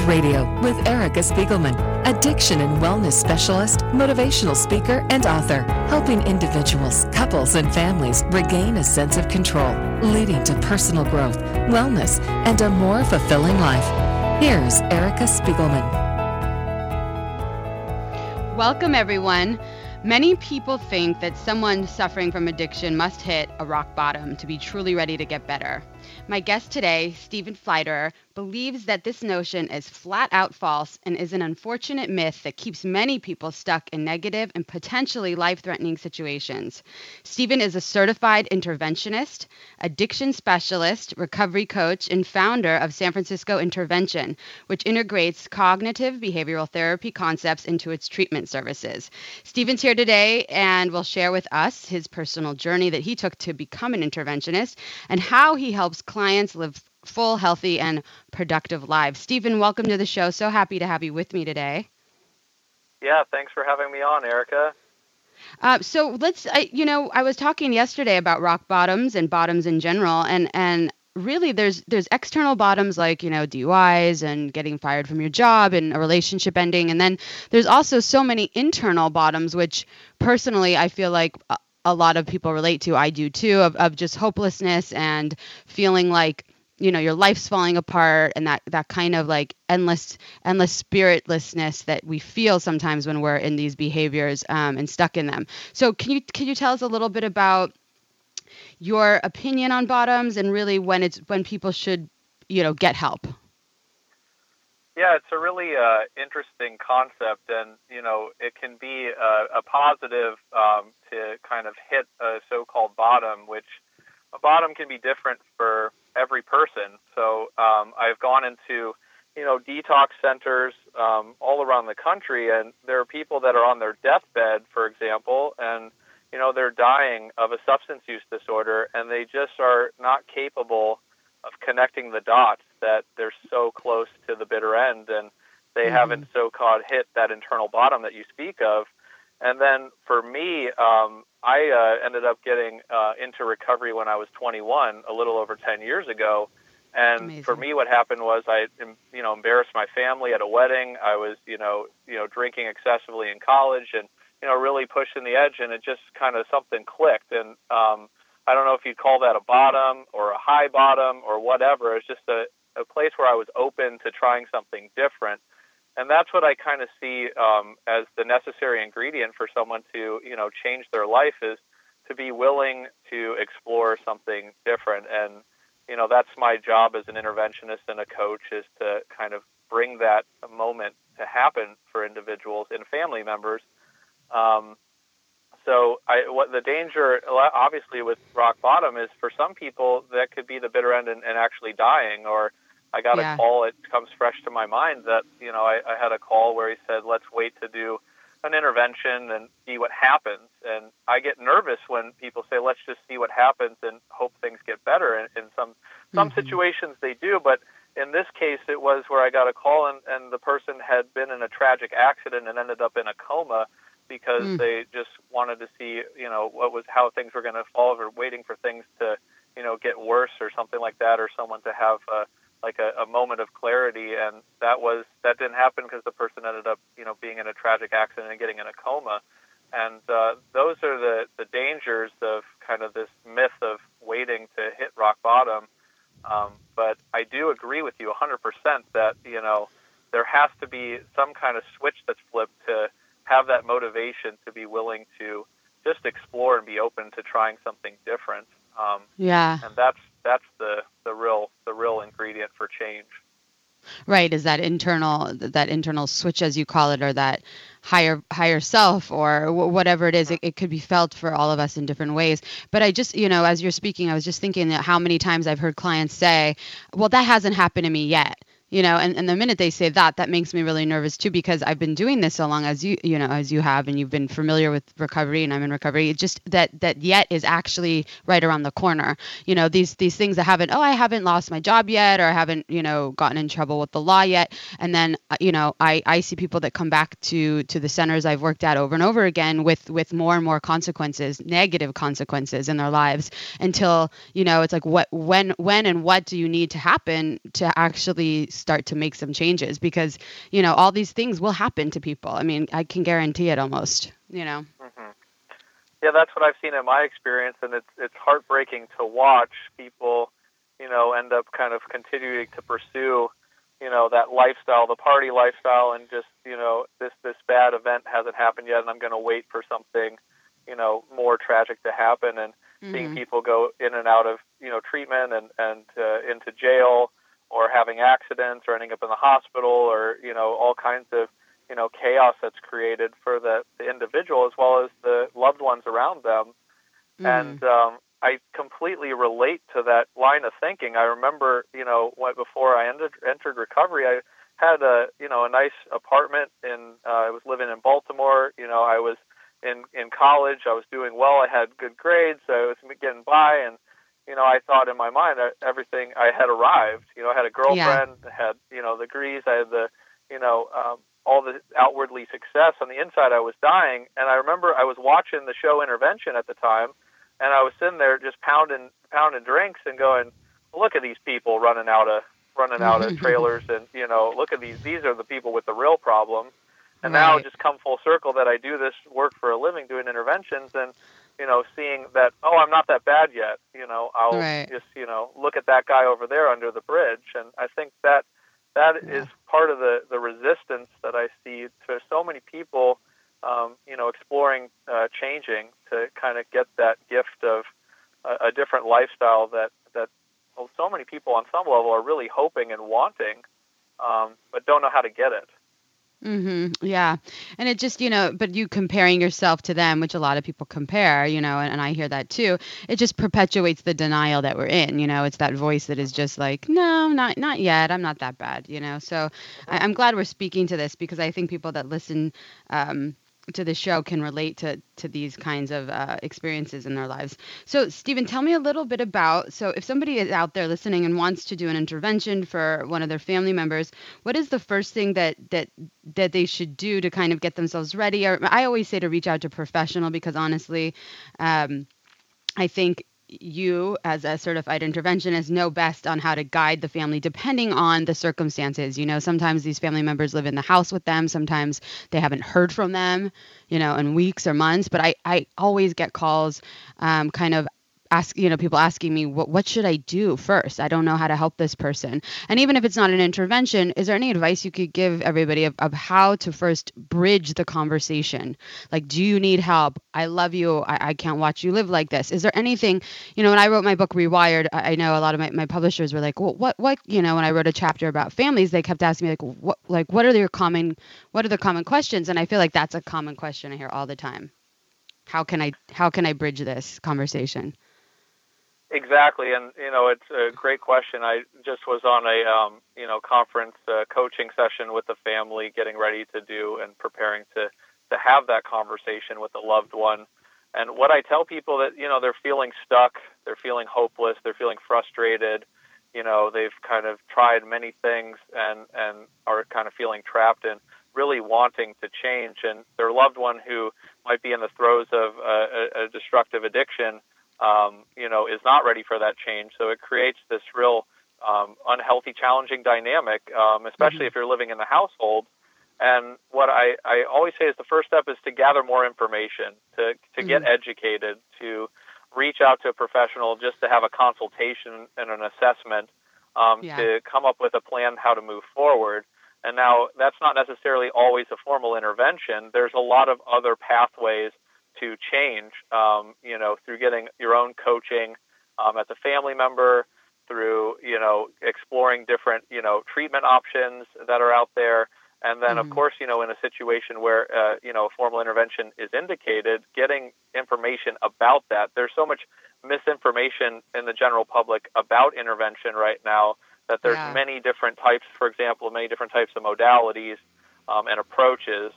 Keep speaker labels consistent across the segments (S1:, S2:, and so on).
S1: Radio with Erica Spiegelman, addiction and wellness specialist, motivational speaker, and author, helping individuals, couples, and families regain a sense of control, leading to personal growth, wellness, and a more fulfilling life. Here's Erica Spiegelman.
S2: Welcome, everyone. Many people think that someone suffering from addiction must hit a rock bottom to be truly ready to get better. My guest today, Stephen Pfleiderer, believes that this notion is flat out false and is an unfortunate myth that keeps many people stuck in negative and potentially life threatening situations. Stephen is a certified interventionist, addiction specialist, recovery coach, and founder of San Francisco Intervention, which integrates cognitive behavioral therapy concepts into its treatment services. Stephen's here today and will share with us his personal journey that he took to become an interventionist and how he helps clients live full, healthy, and productive lives. Stephen, welcome to the show. So happy to have you with me today.
S3: Yeah, thanks for having me on, Erica.
S2: Uh, so let's, I, you know, I was talking yesterday about rock bottoms and bottoms in general, and and really there's there's external bottoms like you know DUIs and getting fired from your job and a relationship ending, and then there's also so many internal bottoms, which personally I feel like a, lot of people relate to. I do too, of of just hopelessness and feeling like you know your life's falling apart and that that kind of like endless endless spiritlessness that we feel sometimes when we're in these behaviors um, and stuck in them so can you can you tell us a little bit about your opinion on bottoms and really when it's when people should you know get help
S3: yeah it's a really uh, interesting concept and you know it can be a, a positive um, to kind of hit a so-called bottom which a bottom can be different for every person. So um, I've gone into you know detox centers um, all around the country, and there are people that are on their deathbed, for example, and you know they're dying of a substance use disorder, and they just are not capable of connecting the dots that they're so close to the bitter end, and they mm-hmm. haven't so-called hit that internal bottom that you speak of. And then for me, um, I uh, ended up getting uh, into recovery when I was 21, a little over 10 years ago. And Amazing. for me, what happened was I, you know, embarrassed my family at a wedding. I was, you know, you know, drinking excessively in college, and you know, really pushing the edge. And it just kind of something clicked. And um, I don't know if you'd call that a bottom or a high bottom or whatever. It's just a, a place where I was open to trying something different. And that's what I kind of see um, as the necessary ingredient for someone to you know change their life is to be willing to explore something different. And you know that's my job as an interventionist and a coach is to kind of bring that moment to happen for individuals and family members. Um, so I, what the danger obviously with rock bottom is for some people that could be the bitter end and, and actually dying or I got yeah. a call. It comes fresh to my mind that you know I, I had a call where he said, "Let's wait to do an intervention and see what happens." And I get nervous when people say, "Let's just see what happens and hope things get better." And in some some mm-hmm. situations they do, but in this case, it was where I got a call and, and the person had been in a tragic accident and ended up in a coma because mm. they just wanted to see, you know, what was how things were going to fall, or waiting for things to, you know, get worse or something like that, or someone to have. Uh, like a, a moment of clarity, and that was that didn't happen because the person ended up, you know, being in a tragic accident and getting in a coma. And uh, those are the the dangers of kind of this myth of waiting to hit rock bottom. Um, but I do agree with you 100% that you know there has to be some kind of switch that's flipped to have that motivation to be willing to just explore and be open to trying something different.
S2: Um, yeah.
S3: And that's that's the the real the real ingredient for change.
S2: Right, is that internal that internal switch as you call it or that higher higher self or w- whatever it is it, mm-hmm. it, could be felt for all of us in different ways. But i just you know as you're speaking i was just thinking that how many times i've heard clients say well that hasn't happened to me yet you know and, and the minute they say that that makes me really nervous too because i've been doing this so long as you you know as you have and you've been familiar with recovery and i'm in recovery it's just that that yet is actually right around the corner. You know these these things that haven't oh i haven't lost my job yet or i haven't you know gotten in trouble with the law yet and then uh, you know i i see people that come back to to the centers i've worked at over and over again with with more and more consequences negative consequences in their lives until you know it's like what when when and what do you need to happen to actually start to make some changes because you know all these things will happen to people i mean i can guarantee it almost you know
S3: mm-hmm. yeah that's what i've seen in my experience and it's it's heartbreaking to watch people you know end up kind of continuing to pursue you know that lifestyle the party lifestyle and just you know this this bad event hasn't happened yet and i'm going to wait for something you know more tragic to happen and mm-hmm. seeing people go in and out of you know treatment and and uh, into jail or having accidents or ending up in the hospital or you know all kinds of you know chaos that's created for the, the individual as well as the loved ones around them mm-hmm. and um, I completely relate to that line of thinking. I remember, you know, when, before I entered, entered recovery, I had a, you know, a nice apartment in. Uh, I was living in Baltimore. You know, I was in in college. I was doing well. I had good grades. So I was getting by, and you know, I thought in my mind that everything I had arrived. Girlfriend, yeah. had you know the degrees, I had the, you know, um, all the outwardly success. On the inside, I was dying, and I remember I was watching the show Intervention at the time, and I was sitting there just pounding pounding drinks and going, look at these people running out of running out of trailers, and you know, look at these. These are the people with the real problem and right. now just come full circle that I do this work for a living, doing interventions, and you know, seeing that oh, I'm not that bad yet. You know, I'll right. just you know look at that guy over there under the bridge, and I think that that yeah. is part of the the resistance that I see to so many people. Um, you know, exploring uh, changing to kind of get that gift of a, a different lifestyle that that well, so many people on some level are really hoping and wanting, um, but don't know how to get it.
S2: Mm-hmm. Yeah. And it just, you know, but you comparing yourself to them, which a lot of people compare, you know, and, and I hear that too. It just perpetuates the denial that we're in. You know, it's that voice that is just like, no, not not yet. I'm not that bad. You know. So I, am glad we're speaking to this because I think people that listen um, to the show can relate to to these kinds of uh, experiences in their lives. So, Stephen, tell me a little bit about. So, if somebody is out there listening and wants to do an intervention for one of their family members, what is the first thing that that that they should do to kind of get themselves ready? Or I always say to reach out to professional because honestly, um, I think you as a certified interventionist know best on how to guide the family depending on the circumstances. You know sometimes these family members live in the house with them. Sometimes they haven't heard from them you know in weeks or months. But i i always get calls um, kind of ask you know people asking me what what should I do first? I don't know how to help this person. And even if it's not an intervention, is there any advice you could give everybody of, of how to first bridge the conversation? Like, do you need help? I love you. I, I can't watch you live like this. Is there anything, you know, when I wrote my book Rewired, I, I know a lot of my, my publishers were like, well, what what you know, when I wrote a chapter about families, they kept asking me like what like what are your common what are the common questions? And I feel like that's a common question I hear all the time. How can I how can I bridge this conversation?
S3: Exactly, and you know it's a great question. I just was on a um, you know conference uh, coaching session with the family, getting ready to do and preparing to to have that conversation with a loved one. And what I tell people that you know they're feeling stuck, they're feeling hopeless, they're feeling frustrated. You know they've kind of tried many things and and are kind of feeling trapped and really wanting to change. And their loved one who might be in the throes of a, a destructive addiction um, you know, is not ready for that change. So it creates this real um, unhealthy, challenging dynamic, um, especially mm-hmm. if you're living in the household. And what I, I always say is the first step is to gather more information, to, to mm-hmm. get educated, to reach out to a professional just to have a consultation and an assessment um, yeah. to come up with a plan how to move forward. And now that's not necessarily always a formal intervention. There's a lot of other pathways to change, um, you know, through getting your own coaching um, as a family member, through, you know, exploring different, you know, treatment options that are out there. And then, mm-hmm. of course, you know, in a situation where, uh, you know, formal intervention is indicated, getting information about that. There's so much misinformation in the general public about intervention right now that there's yeah. many different types, for example, many different types of modalities um, and approaches.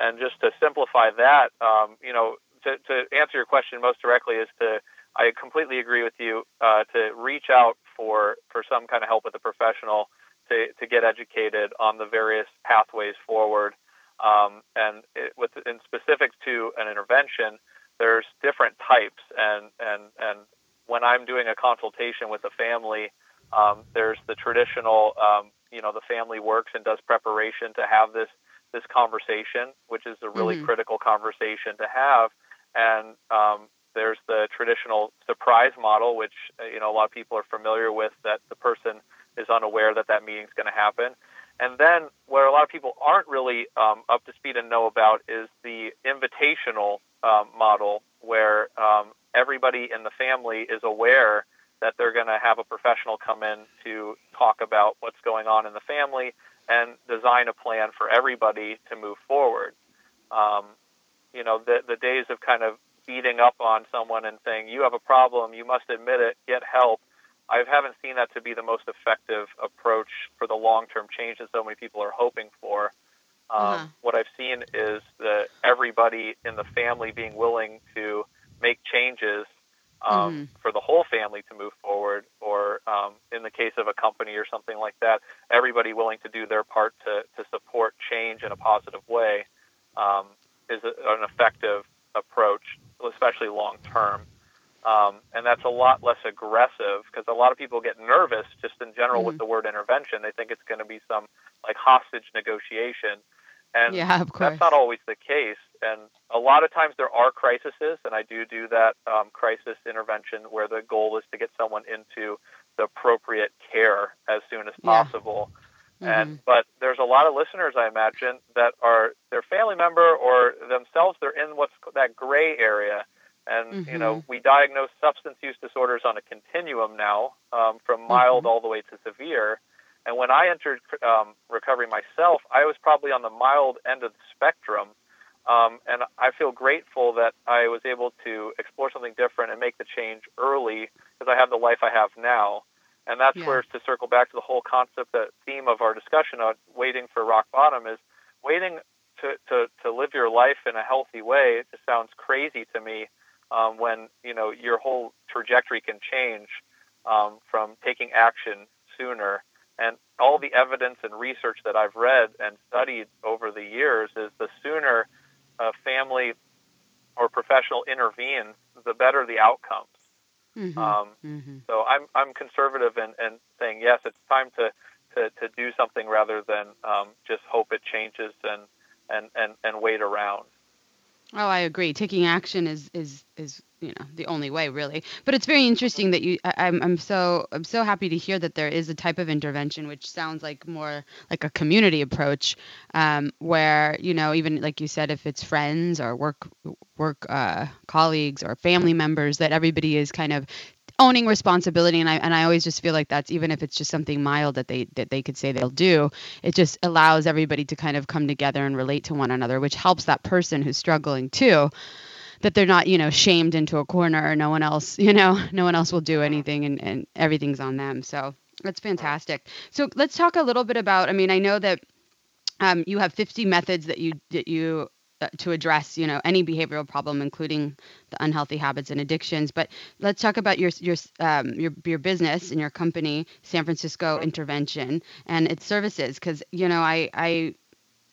S3: And just to simplify that, um, you know, to, to answer your question most directly is to I completely agree with you uh, to reach out for for some kind of help with a professional to to get educated on the various pathways forward. Um, and it, with in specific to an intervention, there's different types, and and and when I'm doing a consultation with a family, um, there's the traditional um, you know the family works and does preparation to have this this conversation, which is a really mm-hmm. critical conversation to have. And um, there's the traditional surprise model, which uh, you know a lot of people are familiar with. That the person is unaware that that meeting is going to happen. And then where a lot of people aren't really um, up to speed and know about is the invitational um, model, where um, everybody in the family is aware that they're going to have a professional come in to talk about what's going on in the family and design a plan for everybody to move forward. Um, you know, the, the days of kind of beating up on someone and saying, you have a problem, you must admit it, get help. I haven't seen that to be the most effective approach for the long term change that so many people are hoping for. Um, uh-huh. What I've seen is that everybody in the family being willing to make changes um, mm-hmm. for the whole family to move forward, or um, in the case of a company or something like that, everybody willing to do their part to, to support change in a positive way um, is a, an effective approach, especially long term. Um, and that's a lot less aggressive because a lot of people get nervous just in general mm-hmm. with the word intervention. They think it's going to be some like hostage negotiation. And
S2: yeah,
S3: that's not always the case. And a lot of times there are crises, and I do do that um, crisis intervention where the goal is to get someone into the appropriate care as soon as possible. Yeah. Mm-hmm. And but there's a lot of listeners, I imagine, that are their family member or themselves. They're in what's that gray area, and mm-hmm. you know mm-hmm. we diagnose substance use disorders on a continuum now, um, from mild mm-hmm. all the way to severe. And when I entered um, recovery myself, I was probably on the mild end of the spectrum. Um, and I feel grateful that I was able to explore something different and make the change early because I have the life I have now. And that's yeah. where, to circle back to the whole concept, the theme of our discussion of waiting for rock bottom is waiting to, to, to live your life in a healthy way. It just sounds crazy to me um, when, you know, your whole trajectory can change um, from taking action sooner and all the evidence and research that I've read and studied over the years is the sooner a family or professional intervenes, the better the outcomes. Mm-hmm. Um, mm-hmm. So I'm I'm conservative and, and saying yes, it's time to, to, to do something rather than um, just hope it changes and, and, and, and wait around.
S2: Oh, I agree. Taking action is is is you know the only way really. But it's very interesting that you I, am I'm so i'm so happy to hear that there is a type of intervention which sounds like more like a community approach um, where you know even like you said if it's friends or work work uh, colleagues or family members that everybody is kind of owning responsibility. And I and I always just feel like that's even if it's just something mild that they that they could say they'll do it just allows everybody to kind of come together and relate to one another which helps that person who's struggling too that they're not you know shamed into a corner or no one else you know no one else will do anything and, and everything's on them. So that's fantastic. So let's talk a little bit about i mean i know that um, you have 50 methods that you that you uh, to address you know any behavioral problem including the unhealthy habits and addictions. But let's talk about your your um, your, your business and your company san francisco intervention and its services. Because you know i i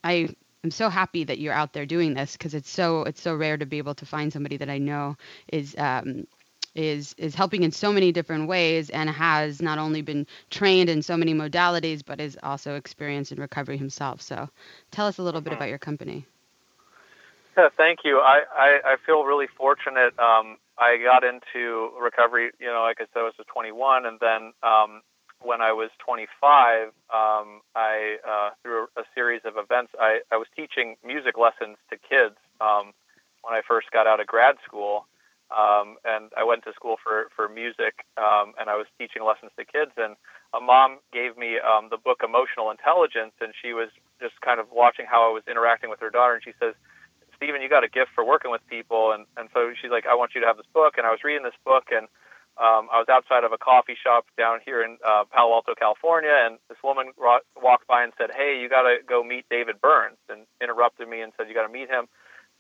S2: i I'm so happy that you're out there doing this because it's so it's so rare to be able to find somebody that I know is um, is is helping in so many different ways and has not only been trained in so many modalities but is also experienced in recovery himself. So, tell us a little bit about your company.
S3: Yeah, thank you. I, I, I feel really fortunate. Um, I got into recovery, you know, like I said, I was 21, and then um, when I was 25, um, I uh, through a series of events, I, I was teaching music lessons to kids um, when I first got out of grad school. Um, and I went to school for for music, um, and I was teaching lessons to kids. And a mom gave me um, the book Emotional Intelligence, and she was just kind of watching how I was interacting with her daughter, and she says. Stephen, you got a gift for working with people, and and so she's like, I want you to have this book, and I was reading this book, and um, I was outside of a coffee shop down here in uh, Palo Alto, California, and this woman ro- walked by and said, "Hey, you got to go meet David Burns," and interrupted me and said, "You got to meet him."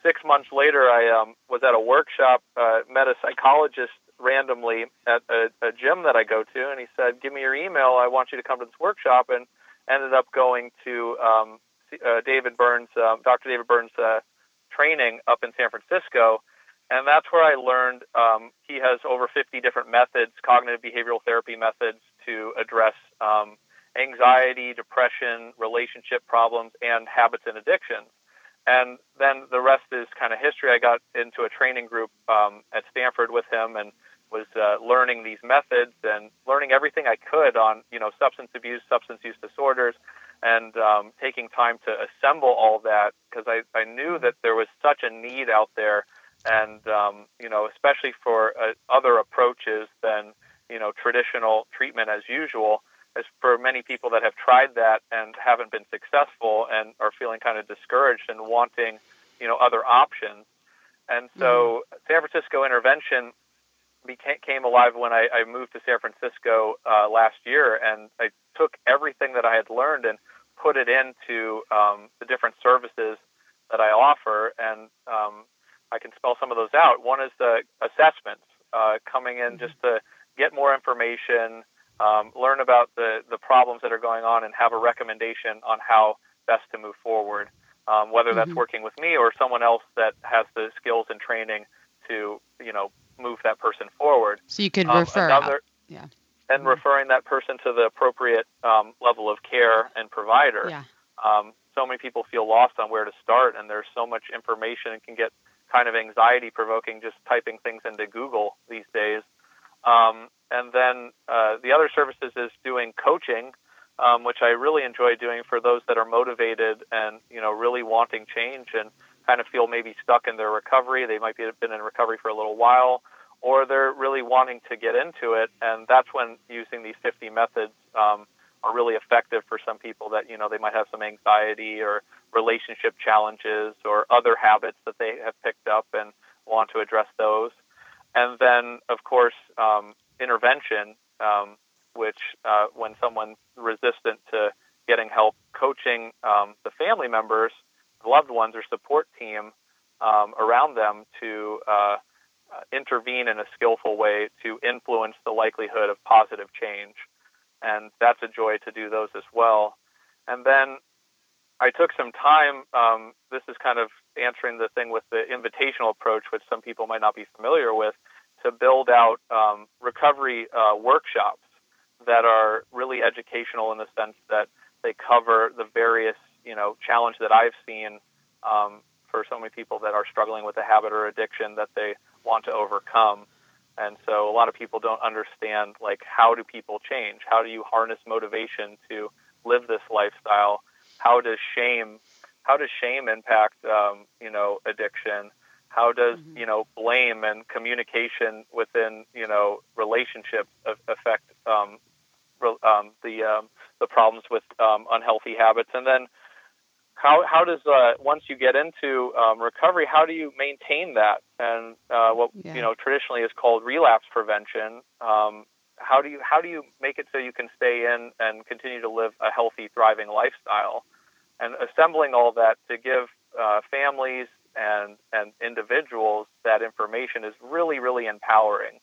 S3: Six months later, I um, was at a workshop, uh, met a psychologist randomly at a, a gym that I go to, and he said, "Give me your email. I want you to come to this workshop." And ended up going to um, uh, David Burns, uh, Dr. David Burns' uh, training up in San Francisco and that's where I learned um, he has over 50 different methods, cognitive behavioral therapy methods, to address um, anxiety, depression, relationship problems, and habits and addictions. And then the rest is kind of history. I got into a training group um, at Stanford with him and was uh, learning these methods and learning everything I could on, you know, substance abuse, substance use disorders, and um, taking time to assemble all that because I, I knew that there was such a need out there, and um, you know, especially for uh, other approaches than you know traditional treatment as usual. As for many people that have tried that and haven't been successful and are feeling kind of discouraged and wanting, you know, other options. And so mm-hmm. San Francisco intervention became came alive when I, I moved to San Francisco uh, last year, and I took everything that I had learned and put it into um, the different services that I offer, and um, I can spell some of those out. One is the assessments, uh, coming in mm-hmm. just to get more information, um, learn about the, the problems that are going on, and have a recommendation on how best to move forward. Um, whether that's mm-hmm. working with me or someone else that has the skills and training to, you know, move that person forward.
S2: So you could um, refer. Another,
S3: yeah. And mm-hmm. referring that person to the appropriate um, level of care and provider.
S2: Yeah.
S3: Um, so many people feel lost on where to start, and there's so much information and can get kind of anxiety provoking just typing things into Google these days. Um, and then uh, the other services is doing coaching, um, which I really enjoy doing for those that are motivated and you know really wanting change and kind of feel maybe stuck in their recovery. They might be been in recovery for a little while, or they're really wanting to get into it, and that's when using these 50 methods um, are really effective for some people that you know they might have some anxiety or relationship challenges or other habits that they have picked up and want to address those. And then, of course, um, intervention, um, which uh, when someone's resistant to getting help, coaching um, the family members loved ones or support team um, around them to uh, uh, intervene in a skillful way to influence the likelihood of positive change. And that's a joy to do those as well. And then I took some time. Um, this is kind of answering the thing with the invitational approach, which some people might not be familiar with, to build out um, recovery uh, workshops that are really educational in the sense that they cover the various you know challenge that I've seen um, for so many people that are struggling with a habit or addiction that they want to overcome. And so a lot of people don't understand like how do people change? How do you harness motivation to live this lifestyle? How does shame how does shame impact um, you know addiction? How does mm-hmm. you know blame and communication within you know relationships affect um, um, the um, the problems with um, unhealthy habits? And then how how does uh, once you get into um, recovery, how do you maintain that? And uh, what yeah. you know traditionally is called relapse prevention. Um, how do you how do you make it so you can stay in and continue to live a healthy, thriving lifestyle? And assembling all that to give uh, families and and individuals that information is really really empowering.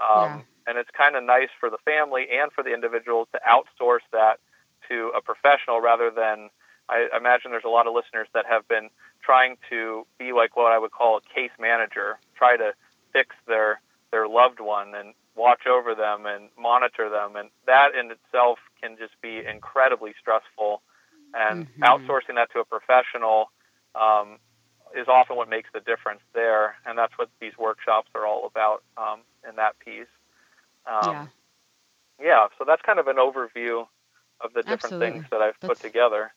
S3: Um, yeah. And it's kind of nice for the family and for the individuals to outsource that to a professional rather than I imagine there's a lot of listeners that have been trying to be like what I would call a case manager, try to fix their their loved one and watch over them and monitor them, and that in itself can just be incredibly stressful. And mm-hmm. outsourcing that to a professional um, is often what makes the difference there, and that's what these workshops are all about um, in that piece. Um, yeah. Yeah. So that's kind of an overview of the different Absolutely. things that I've that's, put together.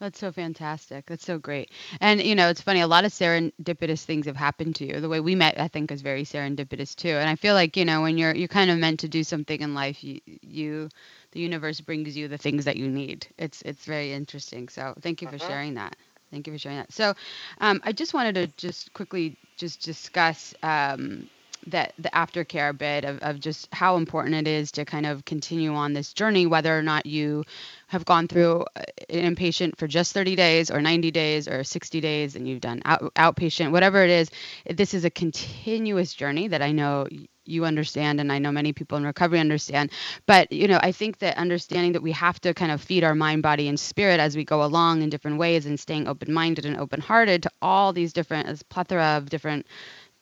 S2: That's so fantastic. That's so great. And you know, it's funny. A lot of serendipitous things have happened to you. The way we met, I think, is very serendipitous too. And I feel like you know, when you're you're kind of meant to do something in life, you you the universe brings you the things that you need. It's it's very interesting. So thank you for uh-huh. sharing that. Thank you for sharing that. So, um, I just wanted to just quickly just discuss um, that the aftercare bit of, of just how important it is to kind of continue on this journey, whether or not you have gone through uh, an inpatient for just 30 days or 90 days or 60 days and you've done out, outpatient, whatever it is, this is a continuous journey that I know you understand and I know many people in recovery understand. But, you know, I think that understanding that we have to kind of feed our mind, body, and spirit as we go along in different ways and staying open minded and open hearted to all these different, plethora of different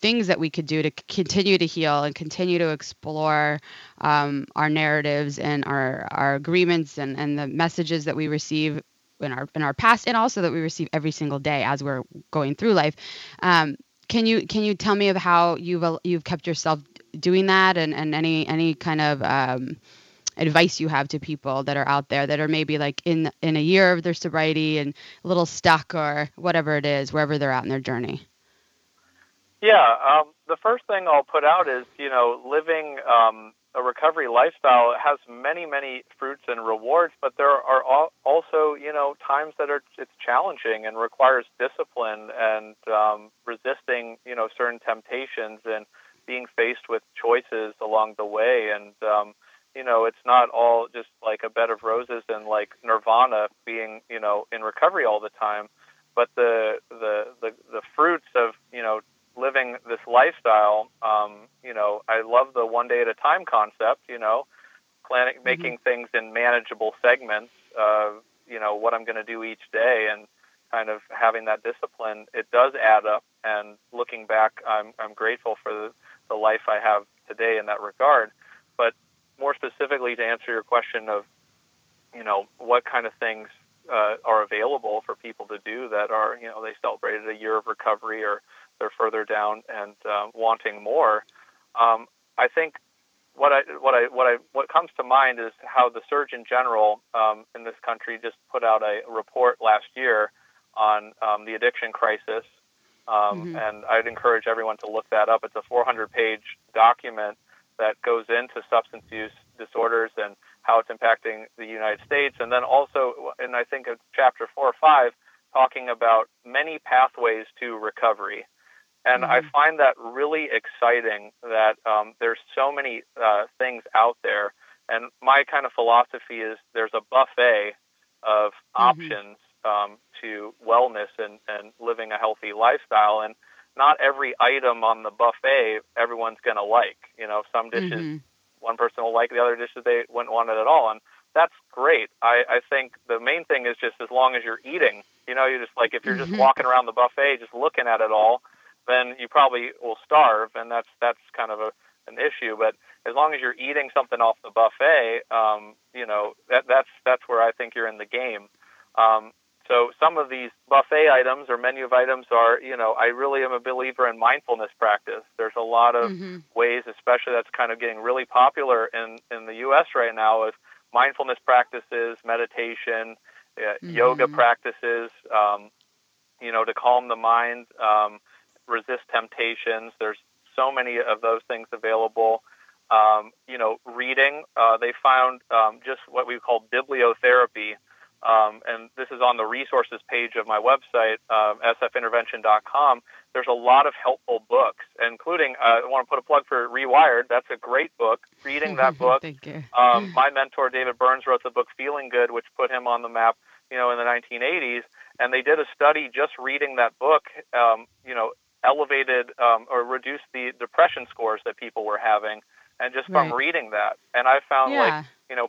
S2: things that we could do to continue to heal and continue to explore um, our narratives and our our agreements and and the messages that we receive in our in our past and also that we receive every single day as we're going through life. Um, can you can you tell me of how you've you've kept yourself doing that and, and any any kind of um, advice you have to people that are out there that are maybe like in in a year of their sobriety and a little stuck or whatever it is wherever they're at in their journey
S3: yeah um, the first thing i'll put out is you know living um, a recovery lifestyle has many many fruits and rewards but there are also you know times that are it's challenging and requires discipline and um, resisting you know certain temptations and being faced with choices along the way. And um, you know it's not all just like a bed of roses and like nirvana being you know in recovery all the time but the the the, the fruits of you know living this lifestyle um, you know i love the one day at a time concept you know planning mm-hmm. making things in manageable segments uh, you know what i'm going to do each day and kind of having that discipline it does add up and looking back i'm i'm grateful for the the life I have today in that regard. But more specifically, to answer your question of, you know, what kind of things uh, are available for people to do that are, you know, they celebrated a year of recovery or they're further down and uh, wanting more. Um, I think what I what I what I what comes to mind is how the Surgeon General um, in this country just put out a report last year on um, the addiction crisis um, mm-hmm. And I'd encourage everyone to look that up. It's a 400 page document that goes into substance use disorders and how it's impacting the United States. And then also, and I think of chapter four or five, talking about many pathways to recovery. And mm-hmm. I find that really exciting that um, there's so many uh, things out there. And my kind of philosophy is there's a buffet of mm-hmm. options um, to wellness and, and living a healthy lifestyle. And not every item on the buffet everyone's going to like. You know, some dishes mm-hmm. one person will like, the other dishes they wouldn't want it at all. And that's great. I, I think the main thing is just as long as you're eating, you know, you're just like if you're just mm-hmm. walking around the buffet just looking at it all, then you probably will starve, and that's that's kind of a an issue. But as long as you're eating something off the buffet, um, you know, that that's that's where I think you're in the game. Um, so some of these buffet items or menu of items are, you know, I really am a believer in mindfulness practice. There's a lot of mm-hmm. ways, especially that's kind of getting really popular in in the U.S. right now, is mindfulness practices, meditation, uh, mm-hmm. yoga practices, um, you know, to calm the mind, um, resist temptations. There's so many of those things available. Um, you know, reading. Uh, they found um, just what we call bibliotherapy um, and this is on the resources page of my website, uh, sfintervention.com. There's a lot of helpful books, including uh, I want to put a plug for Rewired. That's a great book. Reading that book,
S2: Thank you.
S3: Um, my mentor David Burns wrote the book Feeling Good, which put him on the map, you know, in the 1980s. And they did a study just reading that book, um, you know, elevated um, or reduced the depression scores that people were having, and just from right. reading that. And I found yeah. like you know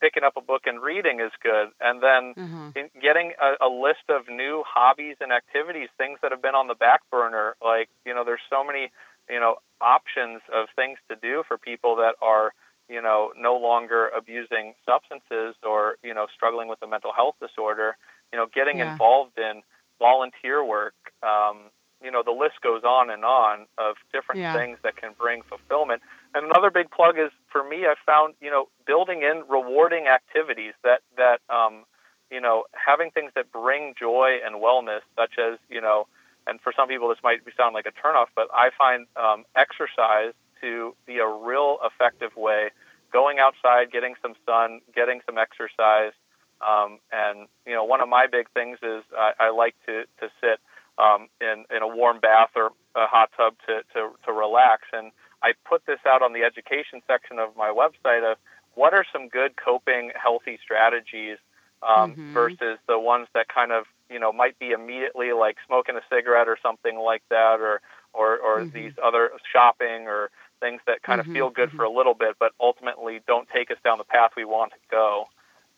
S3: picking up a book and reading is good. And then mm-hmm. getting a, a list of new hobbies and activities, things that have been on the back burner. Like, you know, there's so many, you know, options of things to do for people that are, you know, no longer abusing substances or, you know, struggling with a mental health disorder. You know, getting yeah. involved in volunteer work, um, you know, the list goes on and on of different yeah. things that can bring fulfillment. And another big plug is for me, I found, you know, building in rewarding activities that, that, um, you know, having things that bring joy and wellness, such as, you know, and for some people this might sound like a turnoff, but I find um, exercise to be a real effective way. Going outside, getting some sun, getting some exercise, um, and you know, one of my big things is I, I like to to sit um, in in a warm bath or a hot tub to to to relax. And I put this out on the education section of my website of what are some good coping healthy strategies um, mm-hmm. versus the ones that kind of you know might be immediately like smoking a cigarette or something like that or or, or mm-hmm. these other shopping or things that kind mm-hmm. of feel good mm-hmm. for a little bit but ultimately don't take us down the path we want to go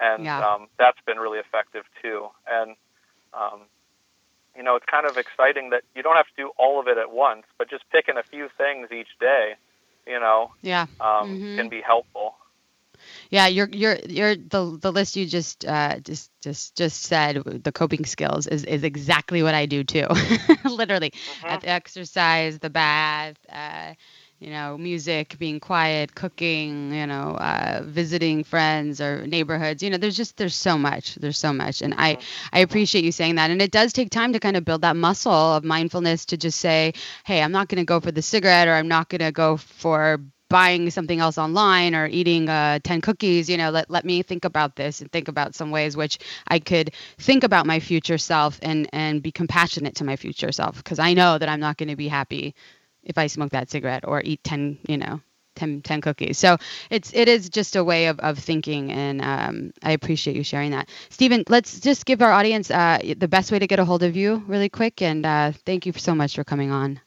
S3: and yeah. um, that's been really effective too and um, you know it's kind of exciting that you don't have to do all of it at once, but just picking a few things each day, you know,
S2: yeah,
S3: um,
S2: Mhm.
S3: can be helpful.
S2: Yeah, you're you're you're the the list you just uh just just just said the coping skills is is exactly what I do too. Literally,
S3: Mhm.
S2: at the exercise, the bath, uh, you know, music, being quiet, cooking, you know, uh, visiting friends or neighborhoods. You know, there's just there's so much. There's so much, and I I appreciate you saying that. And it does take time to kind of build that muscle of mindfulness to just say, hey, I'm not going to go for the cigarette, or I'm not going to go for buying something else online or eating uh, 10 cookies you know let, let me think about this and think about some ways which i could think about my future self and and be compassionate to my future self because i know that i'm not going to be happy if i smoke that cigarette or eat 10 you know 10, 10 cookies so it's it is just a way of, of thinking and um, i appreciate you sharing that stephen let's just give our audience uh, the best way to get a hold of you really quick and uh, thank you so much for coming on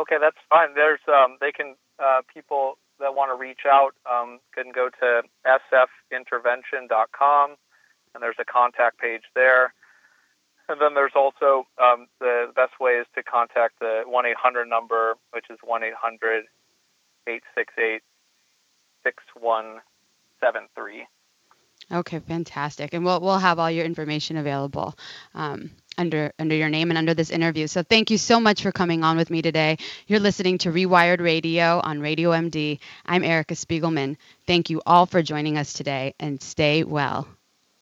S3: Okay, that's fine. There's um, they can uh, people that want to reach out um, can go to sfintervention.com, and there's a contact page there. And then there's also um, the best way is to contact the 1 800 number, which is 1 800 868 6173.
S2: Okay, fantastic. And we'll we'll have all your information available um, under under your name and under this interview. So thank you so much for coming on with me today. You're listening to Rewired Radio on Radio MD. I'm Erica Spiegelman. Thank you all for joining us today and stay well.